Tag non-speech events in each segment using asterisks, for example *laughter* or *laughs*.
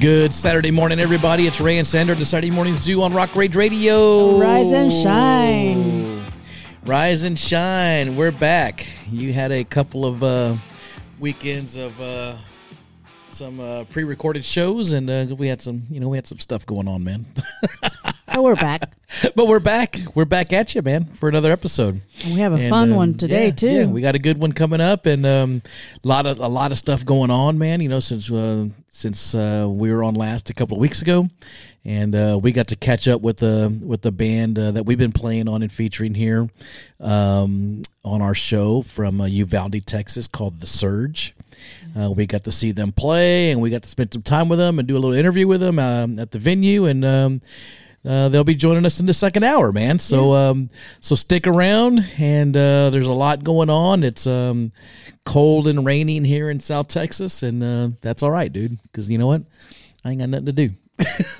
Good Saturday morning, everybody. It's Ray and Sandra, the Saturday Morning Zoo on Rock Rage Radio. Rise and shine. Rise and shine. We're back. You had a couple of uh, weekends of uh, some uh, pre-recorded shows, and uh, we had some, you know, we had some stuff going on, man. Oh, we're back. *laughs* but we're back. We're back at you, man, for another episode. We have a And, fun um, one today yeah, too. Yeah, we got a good one coming up, and um, a lot of a lot of stuff going on, man. You know, since uh, since uh, we were on last a couple of weeks ago, and uh, we got to catch up with the with the band uh, that we've been playing on and featuring here um, on our show from uh, Uvalde, Texas, called The Surge. Uh, we got to see them play, and we got to spend some time with them and do a little interview with them um, at the venue, and. Um, uh, they'll be joining us in the second hour, man. So um, so stick around, and uh, there's a lot going on. It's um, cold and raining here in South Texas, and uh, that's all right, dude. Because you know what, I ain't got nothing to do.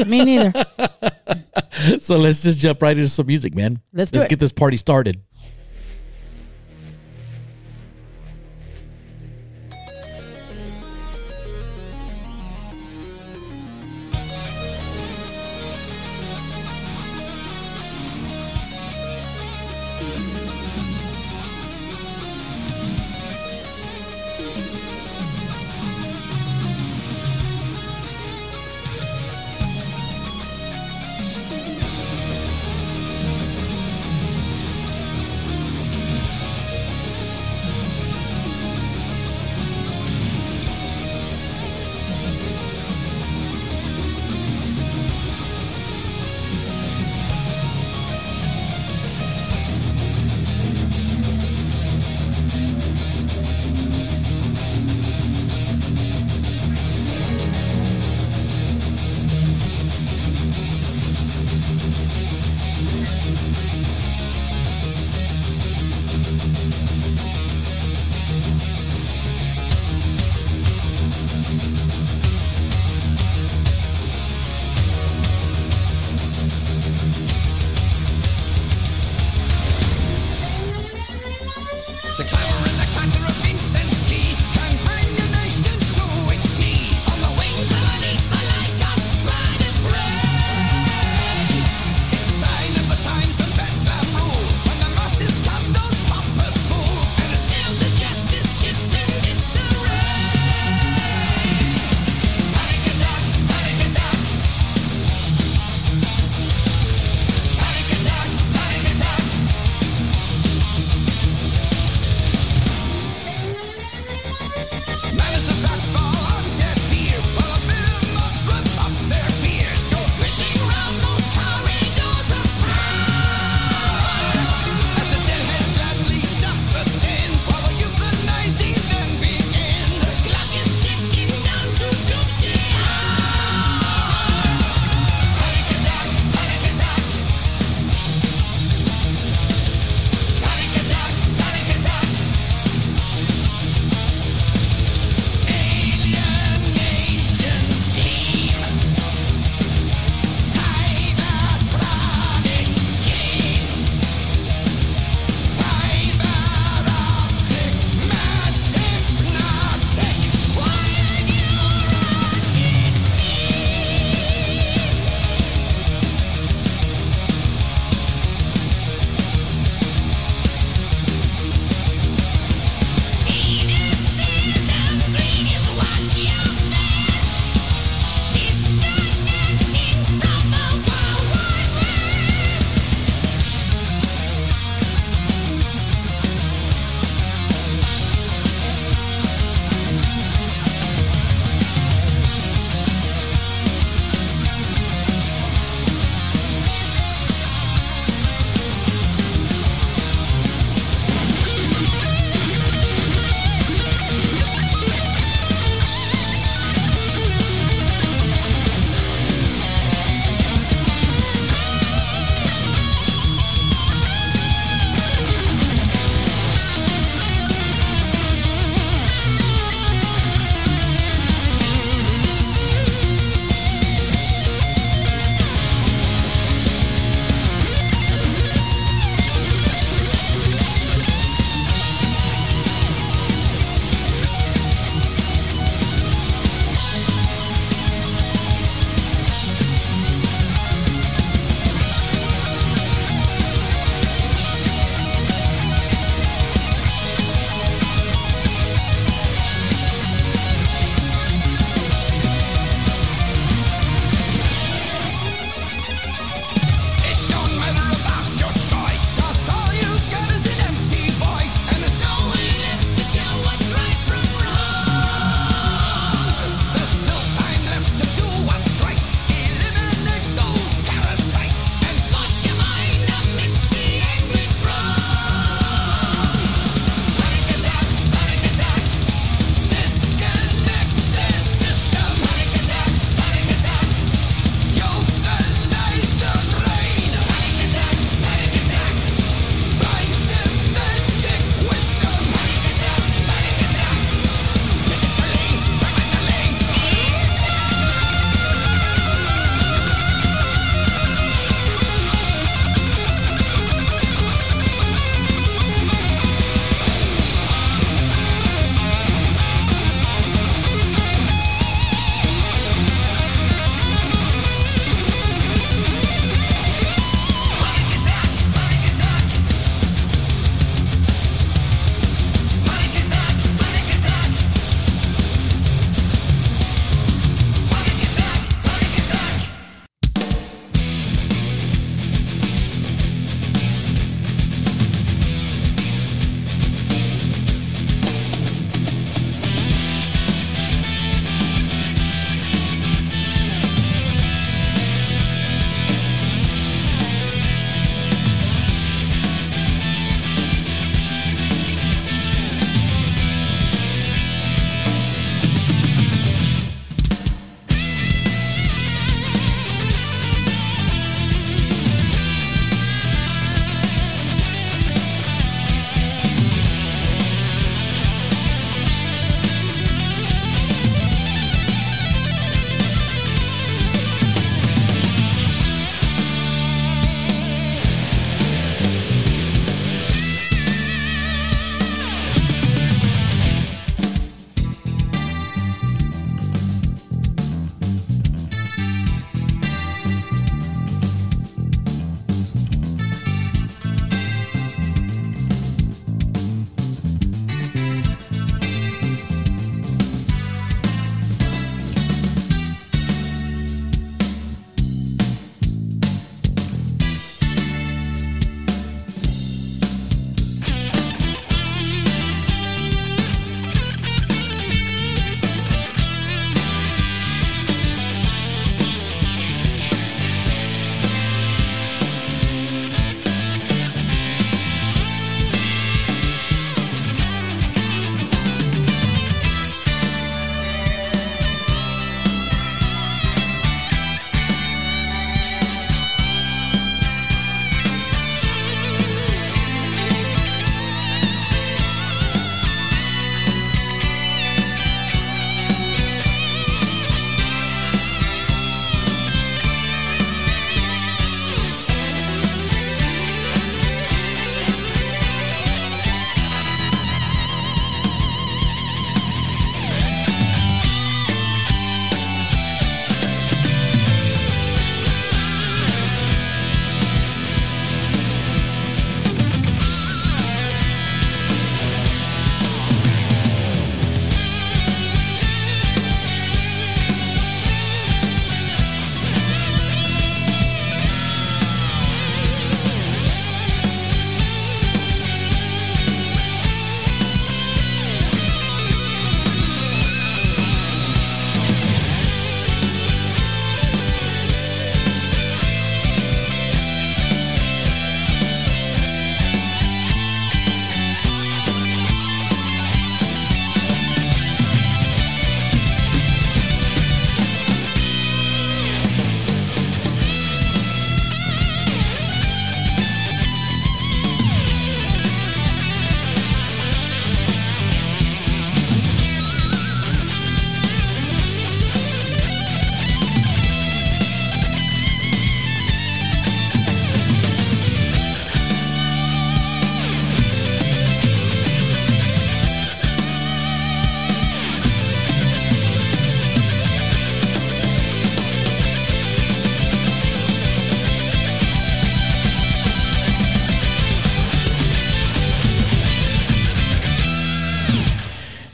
Me neither. *laughs* so let's just jump right into some music, man. Let's do let's it. get this party started.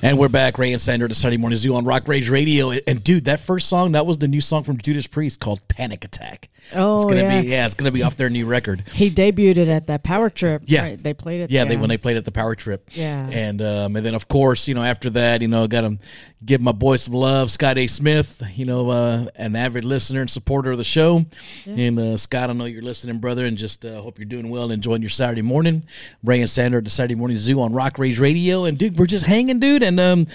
And we're back, Ray and Sandra, the Sunday Morning Zoo on Rock Rage Radio. And dude, that first song, that was the new song from Judas Priest called Panic Attack. Oh, it's gonna yeah. be yeah, it's gonna be off their new record. He debuted it at that Power Trip. Yeah. right? They played it. Yeah, they when they played at the Power Trip. Yeah. and um, and then of course, you know, after that, you know, got to give my boy some love, Scott A. Smith. You know, uh, an avid listener and supporter of the show. And uh, Scott, I know you're listening, brother, and just uh, hope you're doing well and enjoying your Saturday morning. Ray and Sandra at the Saturday Morning Zoo on Rock Rage Radio, and dude, we're just hanging, dude, and um,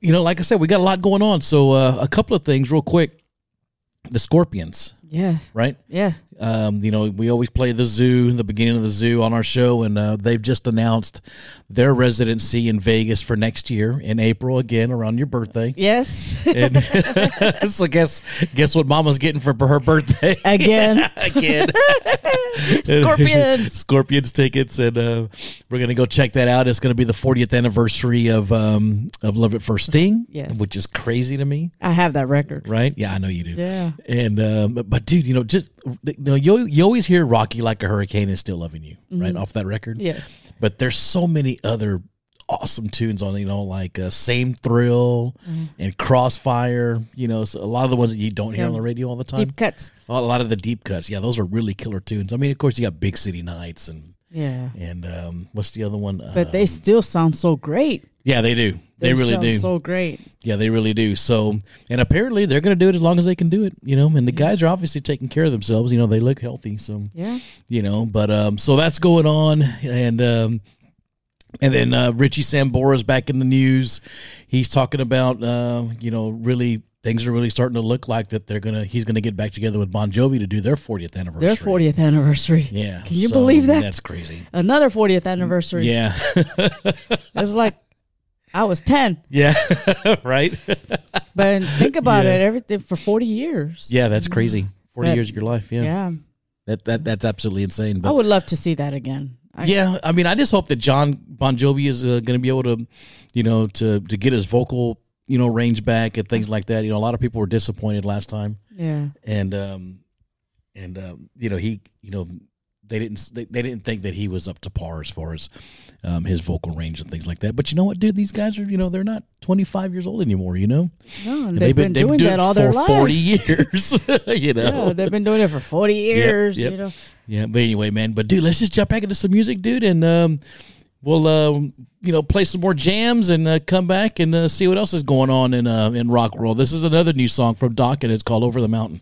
you know, like I said, we got a lot going on. So uh, a couple of things, real quick. The Scorpions, Yeah. right? Yeah. Um, you know, we always play the zoo, the beginning of the zoo on our show, and uh, they've just announced their residency in Vegas for next year in April again around your birthday. Yes. And *laughs* so guess guess what Mama's getting for her birthday Again. *laughs* again. *laughs* Scorpions. Scorpions tickets, and uh, we're gonna go check that out. It's gonna be the 40th anniversary of um, of Love at First Sting, Yes. which is crazy to me, I have that record. right? Yeah, I know you do. Yeah. And um, but dude, you know, just you know, you you always hear Rock you like a hurricane is still loving you, right? Off that record. Yeah. But there's so many other awesome tunes on, you know, like uh, Same Thrill and Crossfire. You know, so a lot of the ones that you don't hear Yeah. on the radio all the time. Deep cuts. A lot of the deep cuts, yeah, those are really killer tunes. I mean, of course, you got Big City Nights and Yeah. and um, what's the other one? But Uh, they still sound so great. yeah, they do. They, really sound do. So great. Yeah, they really do. So, and apparently they're going to do it as long as they can do it, you know. And the guys are obviously taking care of themselves. You know, they look healthy, so Yeah. you know. But um, so that's going on, and um, and then uh, Richie Sambora's back in the news. He's talking about uh, you know, really things are really starting to look like that they're gonna he's gonna get back together with Bon Jovi to do their 40th anniversary. Their 40th anniversary. Yeah, Can you so believe that? That's crazy. Another 40th anniversary. Yeah, *laughs* It's like I was 10. yeah, *laughs* right. But think about Yeah. it, everything for 40 years. Yeah, that's crazy. Forty That- years of your life. Yeah, Yeah. that that that's absolutely insane. But I would love to see that again. I, yeah, I mean, I just hope that Jon Bon Jovi is uh, going to be able to, you know, to to get his vocal, you know, range back and things like that. You know, a lot of people were disappointed last time, Yeah. and um, and um, you know, he, you know, they didn't they, they didn't think that he was up to par as far as um, his vocal range and things like that. But you know what, dude, these guys are, you know, they're not twenty five years old anymore. You know, No, And they've, been, doing, that all their for life. forty years. *laughs* you know, Yeah, they've been doing it for 40 years, yep. you know. Yeah, but anyway, man. But dude, let's just jump back into some music, dude, and um, we'll um, you know play some more jams and uh, come back and uh, see what else is going on in uh, in rock world. This is another new song from Doc, and it's called "Over the Mountain."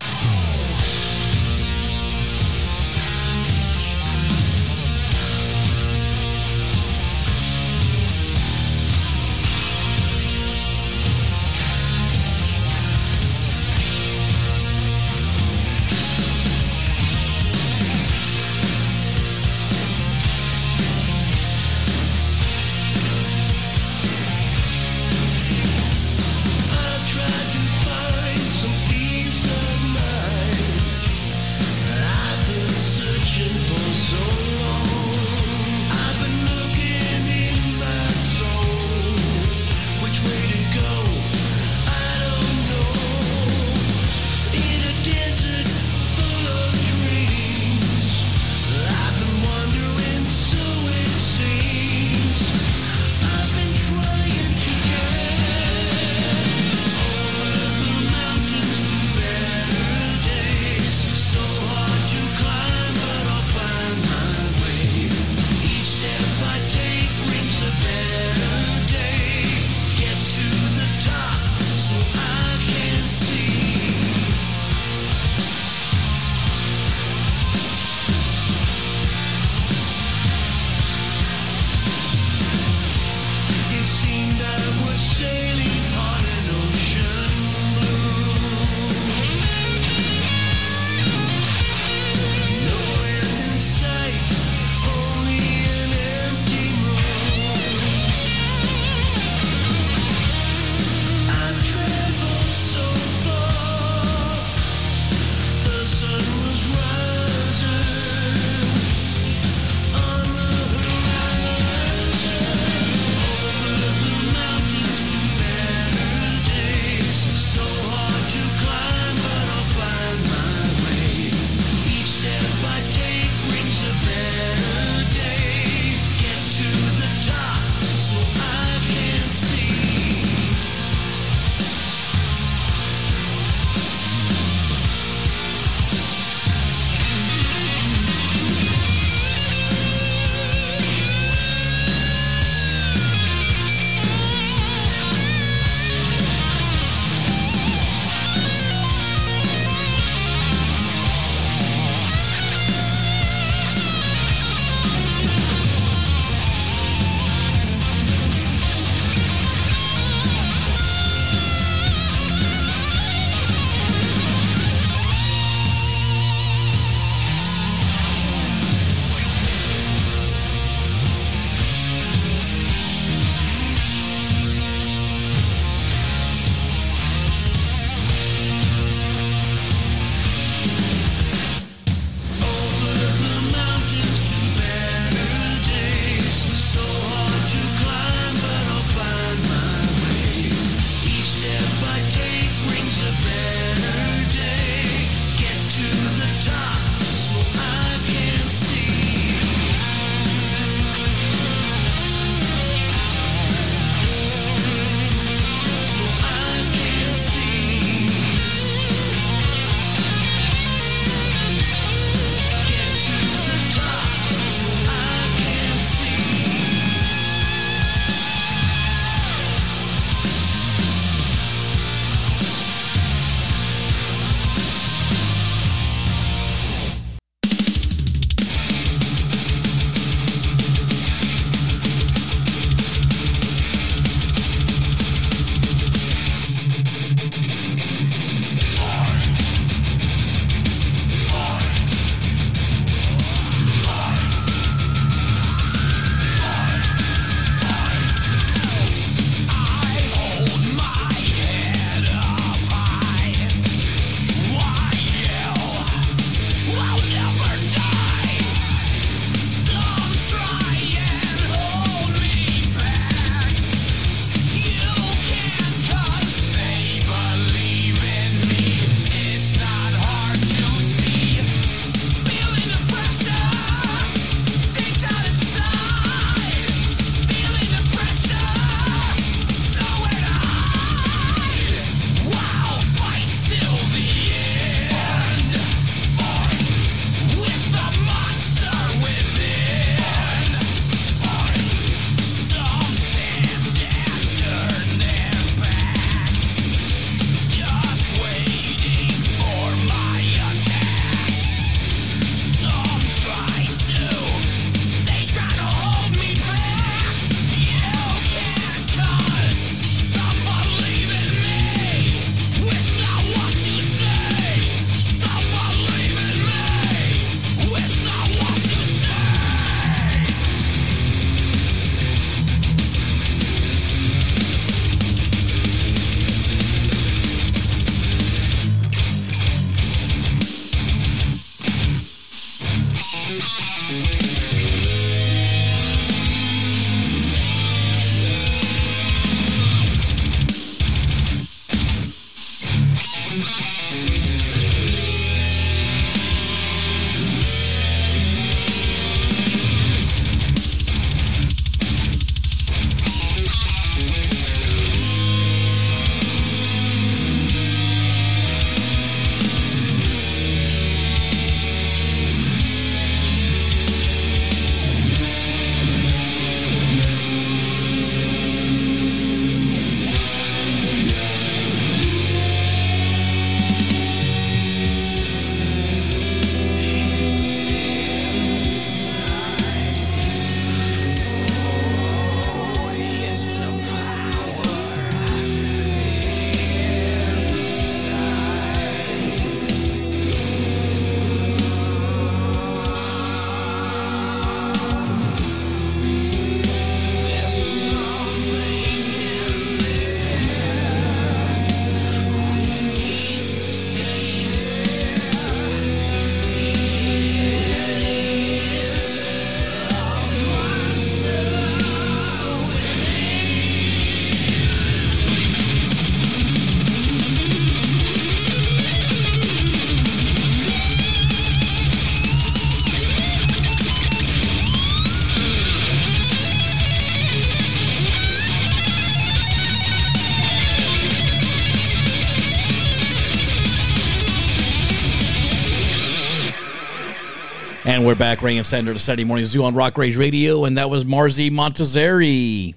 And we're back, Ray and Sandra, the Saturday Morning Zoo on Rock Rage Radio, and that was Marzi Montazeri,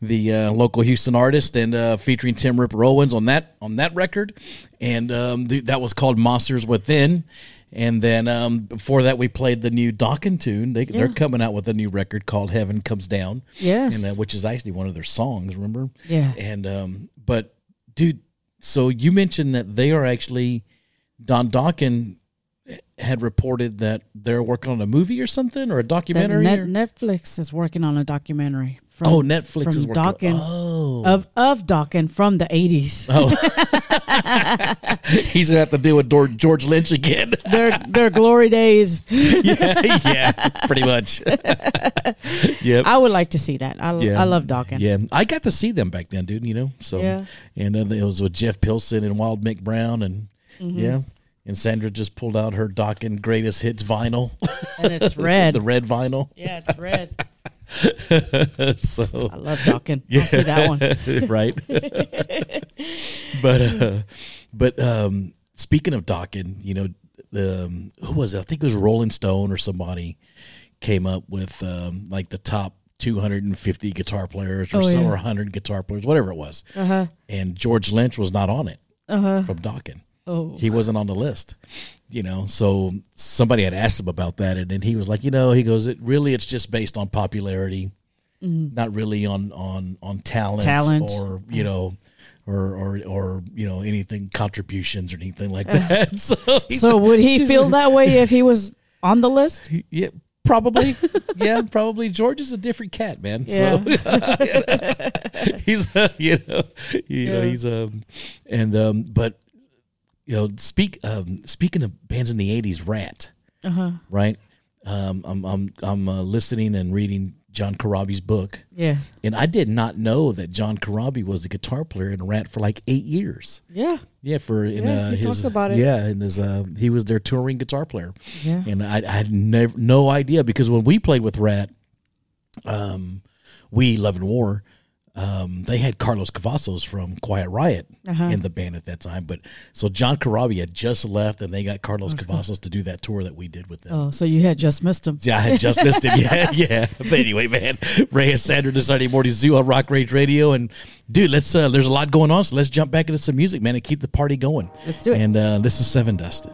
the uh, local Houston artist, and uh, featuring Tim Ripper Owens on that on that record, and um, th- that was called Monsters Within. And then um, before that, we played the new Dokken tune. They, They're Yeah. coming out with a new record called Heaven Comes Down. Yes. and uh, which is actually one of their songs. Remember? Yeah. And um, but dude, so you mentioned that they are actually Don Dokken had reported that they're working on a movie or something or a documentary. Net- or- Netflix is working on a documentary. From, oh, Netflix from is working. Dokken Oh, of of Dokken from the eighties. oh. *laughs* he's gonna have to deal with George Lynch again. *laughs* their their glory days. *laughs* yeah, yeah, pretty much. yep. I would like to see that. I, Yeah. I love Dokken. Yeah, I got to see them back then, dude. You know, so Yeah. and uh, it was with Jeff Pilson and Wild Mick Brown, and Mm-hmm. yeah, and Sandra just pulled out her Dokken greatest hits vinyl, And it's *laughs* red. the red vinyl. yeah, it's red. *laughs* so I love Dokken. I'll see that one. *laughs* right. but uh, but um, speaking of Dokken, you know, the um, who was it? I think it was Rolling Stone or somebody came up with um, like the top 250 guitar players or Oh, some yeah. or 100 guitar players, whatever it was. Uh-huh. And George Lynch was not on it Uh-huh. from Dokken. Oh. He wasn't on the list, you know. So somebody had asked him about that, and then he was like, you know, he goes, it really, it's just based on popularity, not really on on on talent. Talent. or you know, or or or you know anything contributions or anything like *laughs* that. *laughs* So, So would he feel that way if he was on the list? *laughs* yeah, probably. yeah, probably. George is a different cat, man. Yeah. So he's uh, you know, you know, he's um and um but you know, speak um speaking of bands in the 80s, Ratt, Uh-huh. right? Um I'm I'm I'm uh, listening and reading John Corabi's book. Yeah. And I did not know that John Corabi was a guitar player in Ratt for like 8 years. Yeah. Yeah, for in Yeah, uh, he his talks about it. yeah, and his uh, he was their touring guitar player. Yeah. and I, I had never no idea because when we played with Ratt, um, we Love and War, um, they had Carlos Cavazos from Quiet Riot Uh-huh. in the band at that time. But so John Corabi had just left, and they got Carlos Cavazos to do that tour that we did with them. Oh, so you had just missed him. Yeah, I had just missed him. Yeah, *laughs* yeah. But anyway, man, Ray and Sandra, this Saturday morning zoo on Rock Rage Radio, and dude, let's. Uh, there's a lot going on, so let's jump back into some music, man, and keep the party going. Let's do it. And uh, this is Sevendust.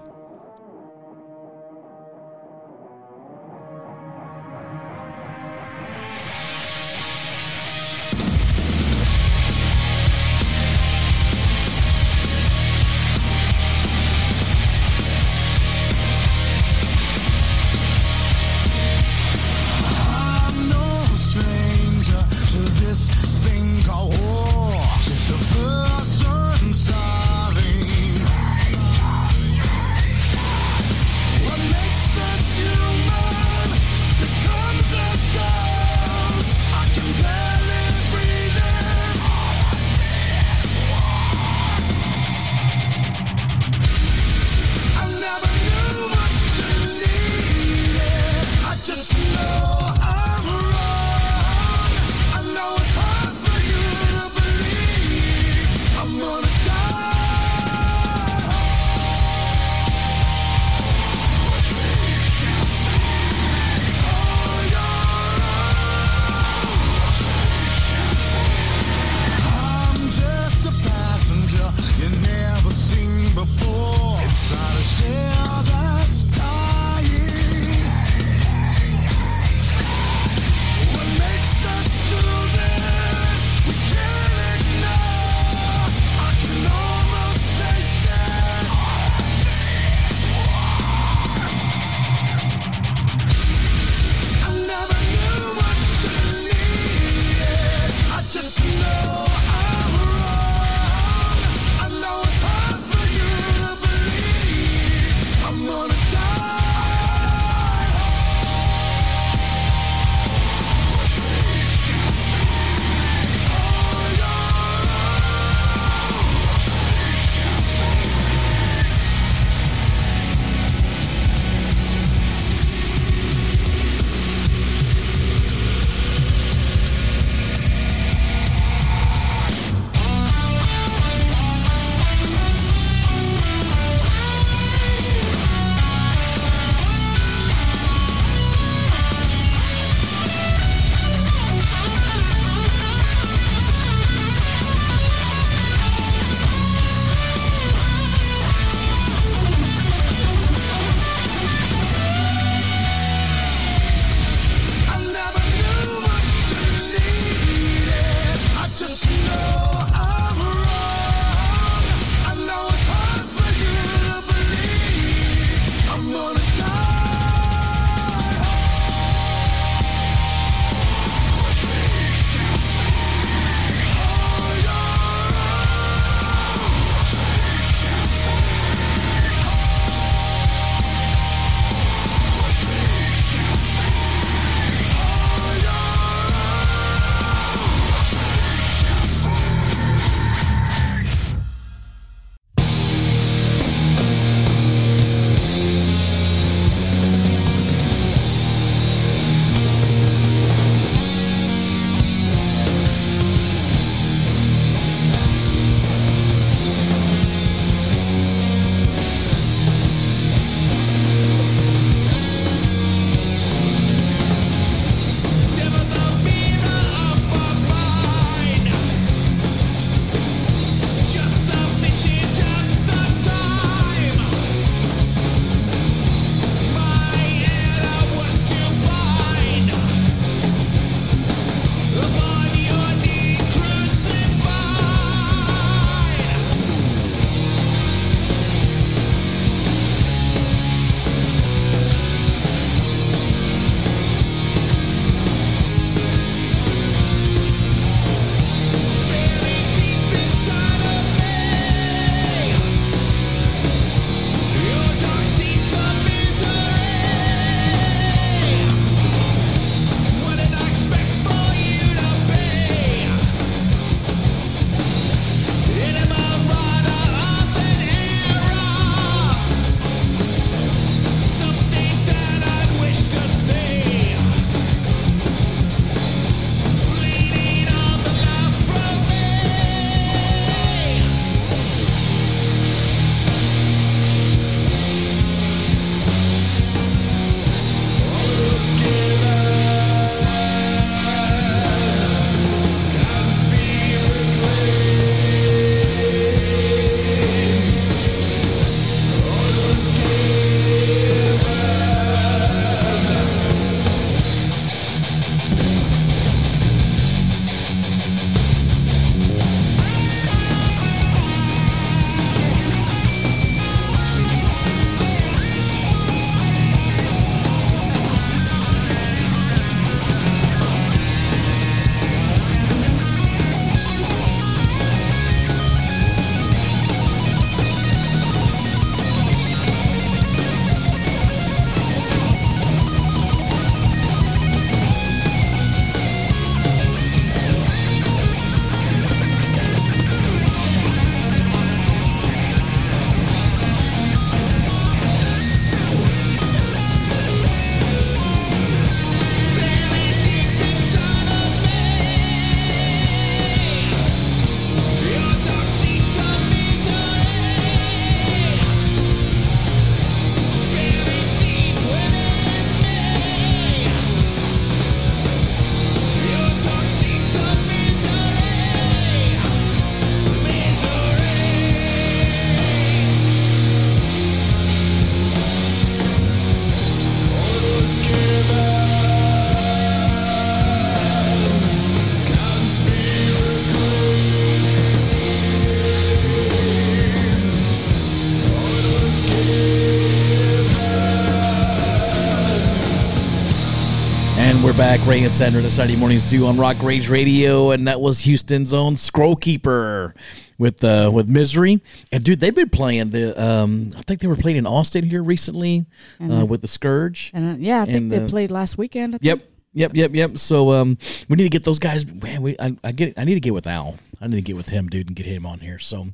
Ray and Sandra, the Saturday Morning Zoo on Rock Rage Radio, and that was Houston's own Scroll Keeper with uh, with Misery. And dude, they've been playing the. Um, I think they were playing in Austin here recently uh, with the Scourge. And uh, yeah, I think And, they uh, played last weekend. I think. Yep, yep, yep, yep. So um, we need to get those guys. Man, we I, I get I need to get with Al. I need to get with him, dude, and get him on here. So,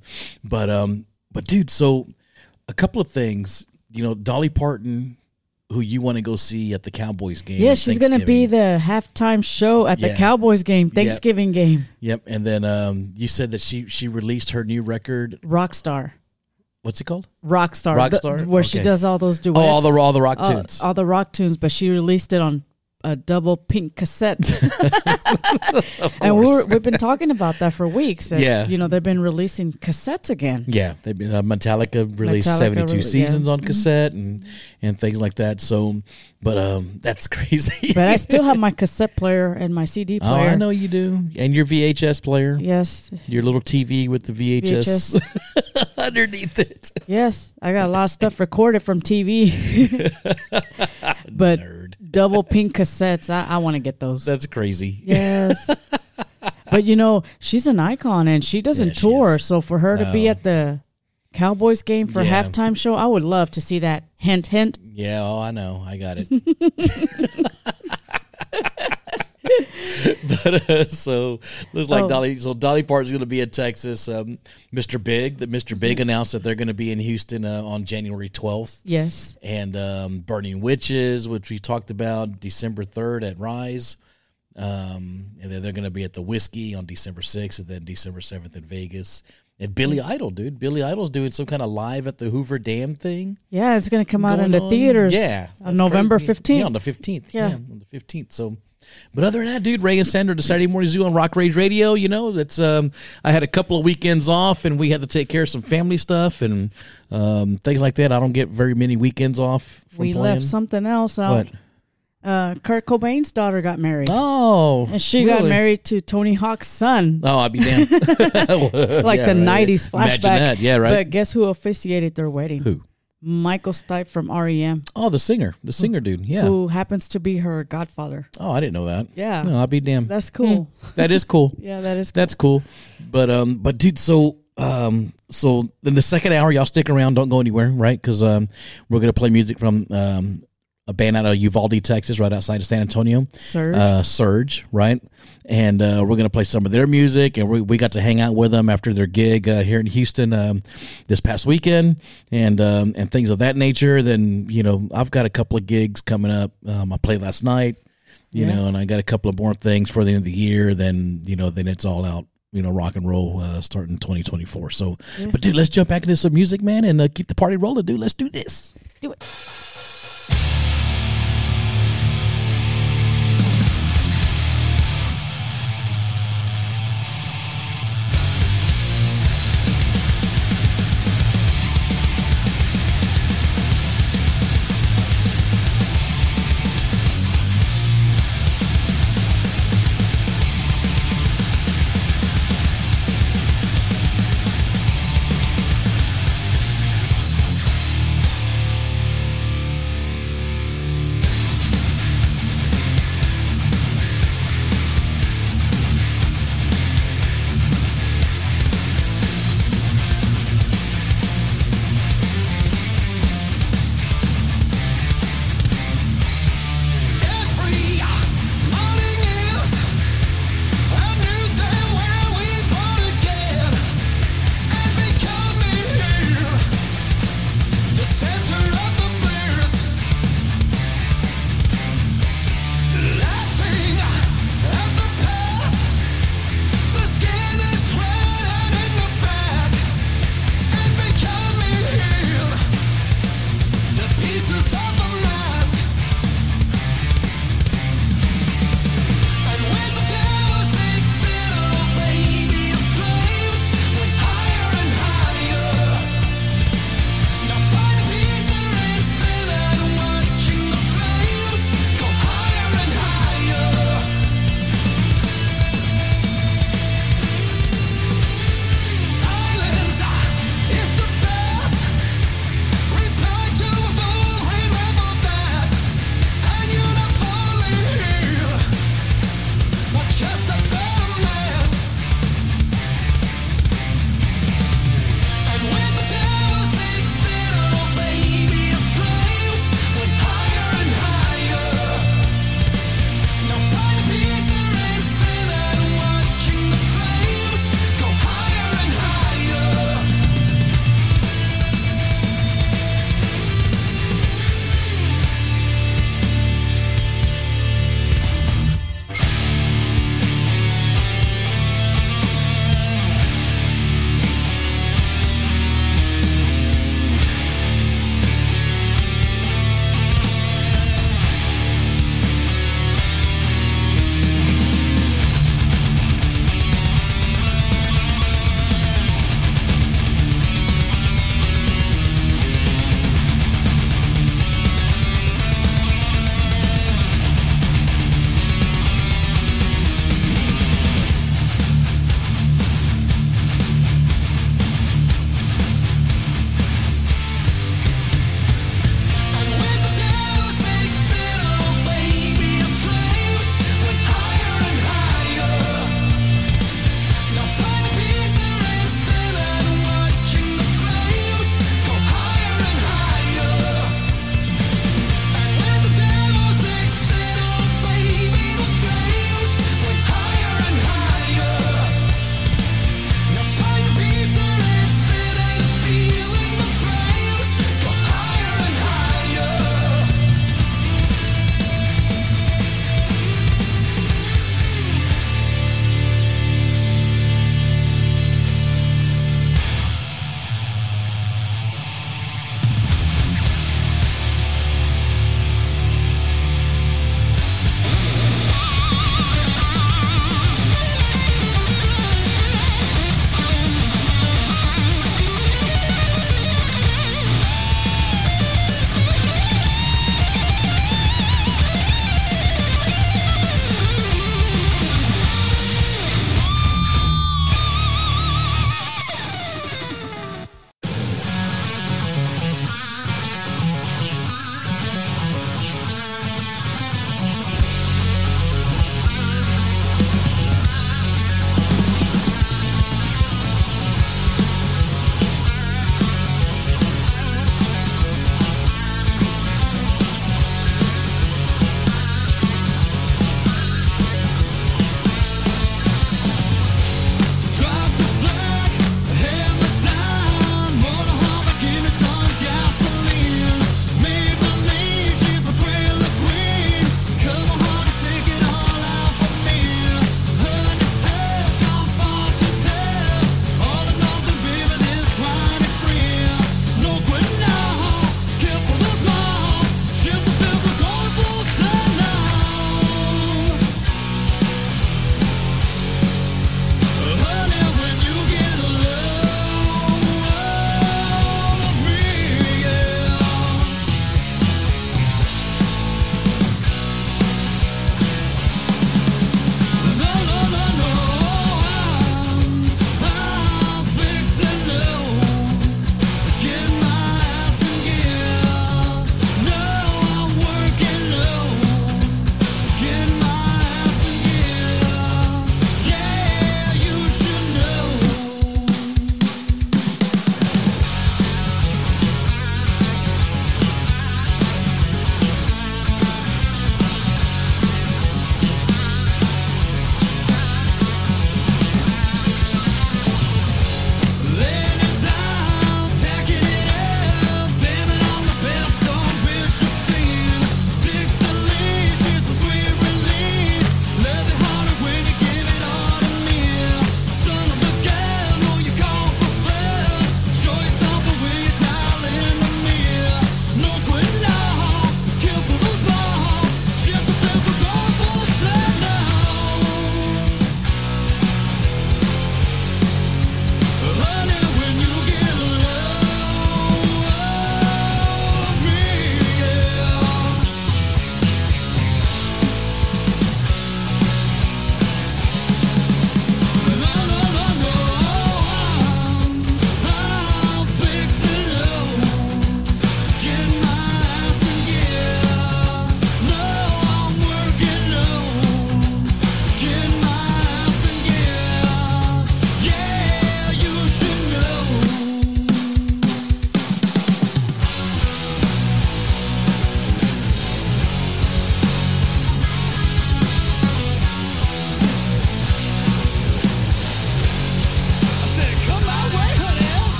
but um, but dude, so a couple of things. You know, Dolly Parton, who you want to go see at the Cowboys game. Yeah, she's gonna be the halftime show at the Cowboys game, Thanksgiving game. Yep, and then um, you said that she she released her new record. Rockstar, What's it called? Rockstar, Rockstar? the- where she does all those duets. Oh, all the all the rock all, tunes. all the rock tunes, but she released it on a double pink cassette. *laughs* *laughs* and we we've been talking about that for weeks. that, Yeah. you know they've been releasing cassettes again. Yeah, they've been uh, Metallica released Metallica seventy two re- seasons yeah. on cassette and and things like that. So, but um, that's *laughs* crazy. But I still have my cassette player and my CD oh, player. I know you do, and your VHS player, Yes, your little TV with the VHS, underneath it. yes, I got a lot of stuff recorded from TV. but Nerd. Double pink cassettes, I, I want to get those. That's crazy. Yes. *laughs* but you know, she's an icon and she doesn't Yeah, she tour. is. So for her to be at the Cowboys game for Yeah. halftime show, I would love to see that. Hint, hint. Yeah, oh, I know, I got it. *laughs* *laughs* but uh, so looks like Oh. Dolly. So Dolly Parton's going to be in Texas. Um, Mr. Big, that Mr. Big Mm-hmm. announced that they're going to be in Houston uh, on January twelfth. Yes. and um, Burning Witches, which we talked about December 3rd at Rise. Um, and then they're going to be at the Whiskey on December 6th and then December 7th in Vegas. And Billy Idol, dude. Billy Idol's doing some kind of live at the Hoover Dam thing. Yeah, it's going to come out in the on. theaters. Yeah. On November 15th. Yeah, on the 15th. Yeah. Yeah. on the 15th. So, but other than that, dude, Ray and Sandra, the Saturday Morning Zoo on Rock Rage Radio, you know, that's, um, I had a couple of weekends off and we had to take care of some family stuff and, um, things like that. I don't get very many weekends off. From we playing. left something else out. What? Uh, Kurt Cobain's daughter got married. Oh, and she got married to Tony Hawk's son. Oh, I'd be damned. *laughs* *laughs* like Yeah, the right. 90s flashback. Imagine that. Yeah, right. But guess who officiated their wedding? Who? Michael Stipe from REM, Oh, the singer, the singer dude. Yeah. who happens to be her godfather. Oh, I didn't know that. Yeah. No, I'd be damned. That's cool. that is cool. *laughs* Yeah, that is That's cool. But um, but dude, so um, so in the second hour, y'all stick around. Don't go anywhere, right? Because um, we're gonna play music from um a band out of Uvalde, Texas, right outside of San Antonio. Surge. uh, Surge, right? And uh, we're gonna play some of their music, and we, we got to hang out with them after their gig uh, here in Houston um, this past weekend, and um, and things of that nature. Then you know I've got a couple of gigs coming up. Um, I played last night, you Yeah. know, and I got a couple of more things for the end of the year. Then you know then it's all out. You know, rock and roll uh, starting 2024. So, but dude, let's jump back into some music, man, and uh, keep the party rolling, dude. Let's do this. Do it.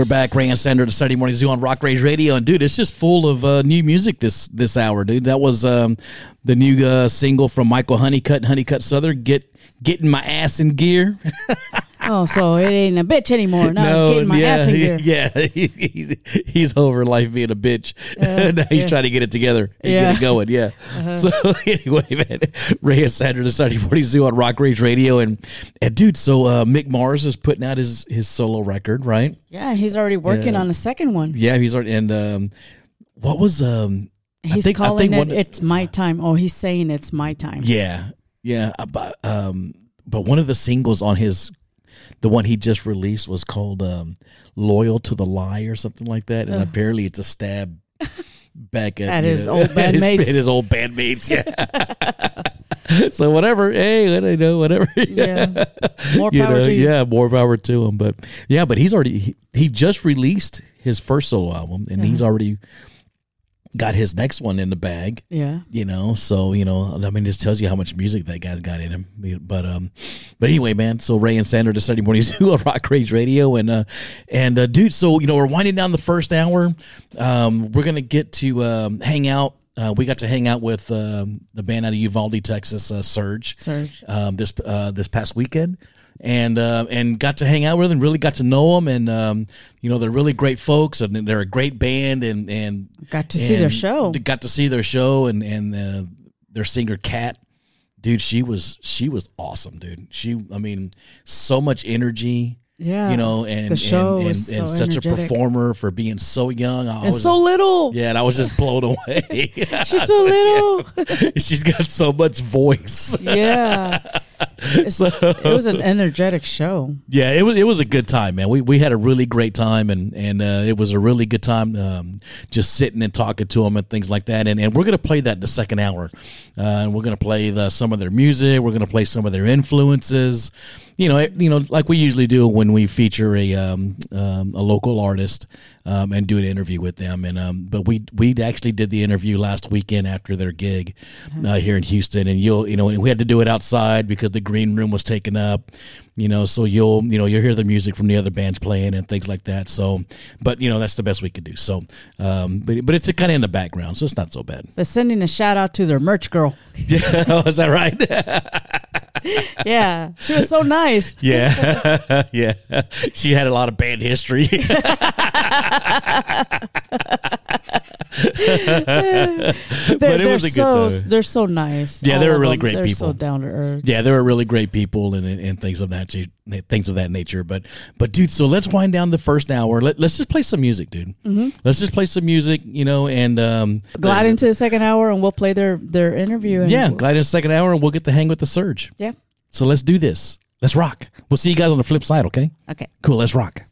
We're back, Ray and Sandra, the Saturday Morning Zoo on Rock Rage Radio. And dude, it's just full of uh, new music this this hour, dude. That was um, the new uh, single from Michael Honeycutt and Honeycutt Southern, "Get Getting My Ass in Gear." *laughs* *laughs* Oh, so it ain't a bitch anymore. Now it's getting my yeah, ass in gear. yeah, *laughs* he's, he's over life being a bitch. *laughs* now he's yeah. trying to get it together and Yeah. Uh-huh. get it going. Yeah. So anyway, man, Ray the Saturday Morning Zoo on Rock Rage Radio, and and dude, so uh, Mick Mars is putting out his his solo record, right? Yeah, he's already working Yeah. on a second one. Yeah, he's already and um, what was um, I He's think- I calling think it one- "It's My Time." Oh, he's saying it's my time. yeah, yeah, uh, but um, but one of the singles on his. The one he just released was called um, "Loyal to the Lie" or something like that, and apparently it's a stab *laughs* back at, At his know, old *laughs* at his- bandmates. at his old bandmates. Yeah. *laughs* so whatever, hey, I don't know, whatever. Yeah. More power know, to you. yeah, more power to him. But yeah, but he's already he, he just released his first solo album, and Uh-huh. he's already got his next one in the bag Yeah. you know? So you know i mean this tells you how much music that guy's got in him. But um but anyway man so ray and sandra the sunday morning zoo on rock rage radio and uh and uh dude so you know we're winding down the first hour. Um we're gonna get to um hang out. Uh, we got to hang out with um, the band out of Uvalde, Texas, uh, Surge, Surge. um, this uh, this past weekend, and uh, and got to hang out with them, really got to know them, and um, you know they're really great folks, and they're a great band, and and Got to see their show. Got to see their show, and and uh, their singer Cat, dude, she was she was awesome, dude. She, I mean, so much energy. Yeah. You know, and The show and, and, and so such a performer for being so young. I And so little. yeah, and I was just blown away. *laughs* She's so little. *laughs* She's got so much voice. yeah. *laughs* *laughs* It's- it was an energetic show. Yeah, it was it was a good time, man. We we had a really great time, and and uh, it was a really good time um, just sitting and talking to them and things like that. And and we're gonna play that in the second hour, uh, and we're gonna play the, some of their music. We're gonna play some of their influences. You know, you know, like we usually do when we feature a um, um, a local artist um, and do an interview with them. And um, but we we actually did the interview last weekend after their gig uh, here in Houston, and you'll you know we had to do it outside because the green room was taken up. You know, so you'll you know you'll hear the music from the other bands playing and things like that. So, but you know that's the best we could do. So, um, but but it's kind of in the background, so it's not so bad. But sending a shout out to their merch girl. *laughs* Yeah, *laughs* is that right? *laughs* Yeah. She was so nice. yeah, yeah. She had a lot of band history. *laughs* They're, But it was a good so, time. They're so nice. Yeah, they were really them. great they're people. so down to earth. yeah, they were really great people and, and, and things of that things of that nature. But but dude, so let's wind down the first hour. Let, let's just play some music, dude. Mm-hmm. Let's just play some music, you know, and um, Glide into the second hour and we'll play their their interview. And yeah, we'll- glide into the second hour, and we'll get to hang with the surge. yeah. So let's do this. Let's rock. We'll see you guys on the flip side. Okay. Okay. Cool. Let's rock.